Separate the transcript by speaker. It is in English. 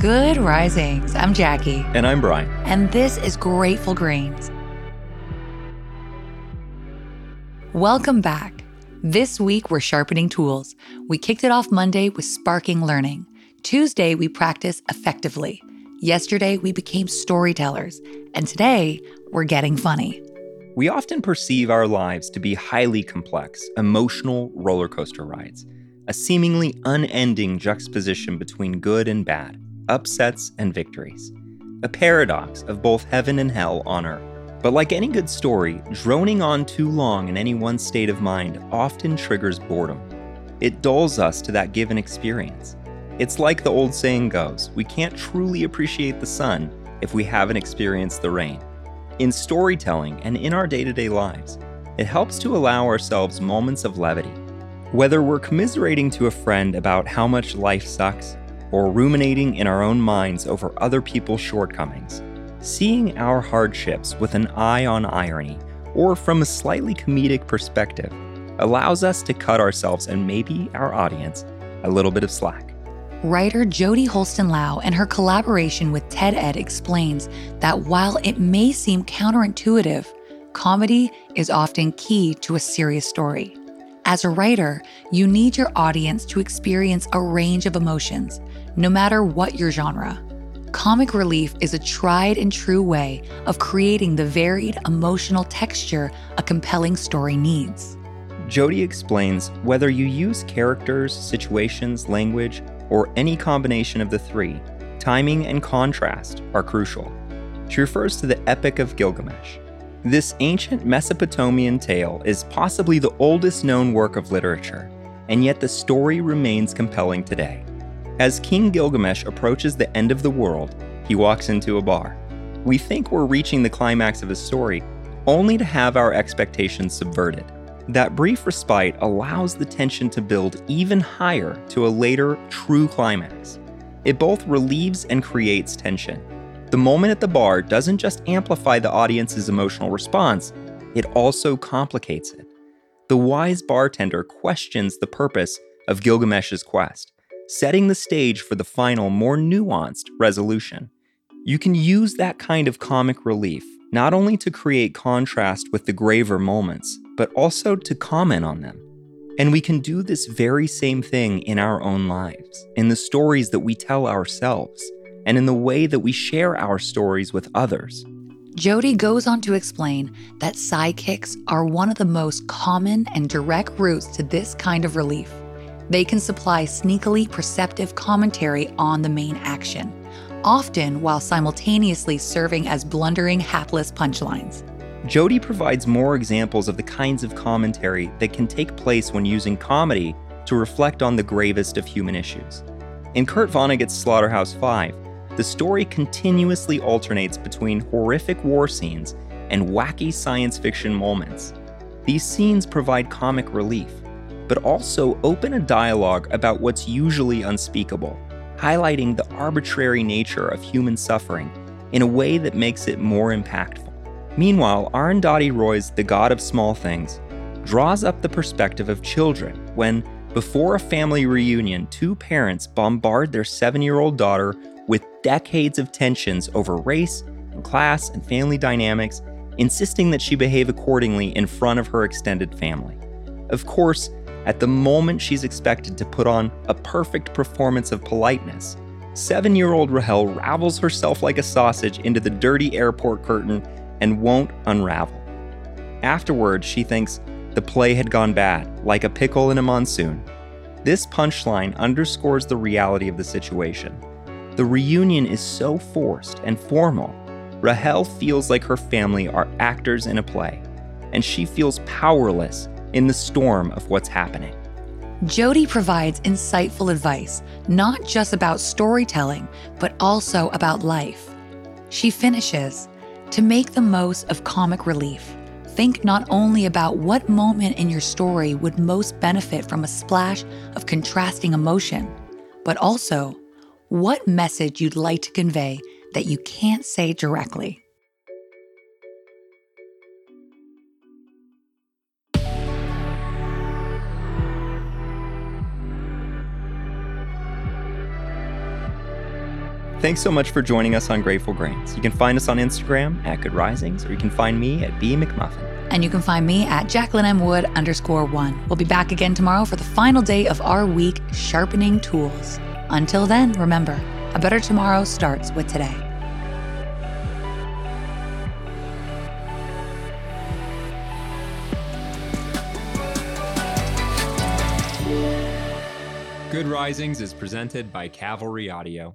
Speaker 1: Good risings. I'm Jacqui.
Speaker 2: And I'm Bryan.
Speaker 1: And this is Grateful Grains. Welcome back. This week, we're sharpening tools. We kicked it off Monday with sparking learning. Tuesday, we practice effectively. Yesterday, we became storytellers. And today, we're getting funny.
Speaker 2: We often perceive our lives to be highly complex, emotional roller coaster rides, a seemingly unending juxtaposition between good and bad upsets, and victories. A paradox of both heaven and hell on earth. But like any good story, droning on too long in any one state of mind often triggers boredom. It dulls us to that given experience. It's like the old saying goes we can't truly appreciate the sun if we haven't experienced the rain. In storytelling and in our day to day lives, it helps to allow ourselves moments of levity. Whether we're commiserating to a friend about how much life sucks, or ruminating in our own minds over other people's shortcomings, seeing our hardships with an eye on irony or from a slightly comedic perspective allows us to cut ourselves and maybe our audience a little bit of slack.
Speaker 1: Writer Jody Houlston Lau and her collaboration with TED Ed explains that while it may seem counterintuitive, comedy is often key to a serious story. As a writer, you need your audience to experience a range of emotions, no matter what your genre. Comic relief is a tried and true way of creating the varied emotional texture a compelling story needs.
Speaker 2: Jody explains whether you use characters, situations, language, or any combination of the three, timing and contrast are crucial. She refers to the Epic of Gilgamesh. This ancient Mesopotamian tale is possibly the oldest known work of literature, and yet the story remains compelling today. As King Gilgamesh approaches the end of the world, he walks into a bar. We think we're reaching the climax of his story, only to have our expectations subverted. That brief respite allows the tension to build even higher to a later, true climax. It both relieves and creates tension. The moment at the bar doesn't just amplify the audience's emotional response, it also complicates it. The wise bartender questions the purpose of Gilgamesh's quest setting the stage for the final, more nuanced resolution. You can use that kind of comic relief not only to create contrast with the graver moments, but also to comment on them. And we can do this very same thing in our own lives, in the stories that we tell ourselves, and in the way that we share our stories with others.
Speaker 1: Jody goes on to explain that sidekicks are one of the most common and direct routes to this kind of relief. They can supply sneakily perceptive commentary on the main action, often while simultaneously serving as blundering, hapless punchlines.
Speaker 2: Jody provides more examples of the kinds of commentary that can take place when using comedy to reflect on the gravest of human issues. In Kurt Vonnegut's Slaughterhouse 5, the story continuously alternates between horrific war scenes and wacky science fiction moments. These scenes provide comic relief, but also open a dialogue about what's usually unspeakable, highlighting the arbitrary nature of human suffering in a way that makes it more impactful. Meanwhile, Arundhati Roy's The God of Small Things draws up the perspective of children when, before a family reunion, two parents bombard their seven year old daughter with decades of tensions over race and class and family dynamics, insisting that she behave accordingly in front of her extended family. Of course, at the moment she's expected to put on a perfect performance of politeness, seven year old Rahel ravels herself like a sausage into the dirty airport curtain and won't unravel. Afterwards, she thinks the play had gone bad, like a pickle in a monsoon. This punchline underscores the reality of the situation. The reunion is so forced and formal. Rahel feels like her family are actors in a play, and she feels powerless in the storm of what's happening.
Speaker 1: Jody provides insightful advice, not just about storytelling, but also about life. She finishes To make the most of comic relief, think not only about what moment in your story would most benefit from a splash of contrasting emotion, but also what message you'd like to convey that you can't say directly.
Speaker 2: Thanks so much for joining us on Grateful Grains. You can find us on Instagram at Good Risings, or you can find me at B McMuffin.
Speaker 1: And you can find me at Jacqueline M. Wood underscore one. We'll be back again tomorrow for the final day of our week, Sharpening Tools. Until then, remember, a better tomorrow starts with today.
Speaker 2: Good Risings is presented by Cavalry Audio.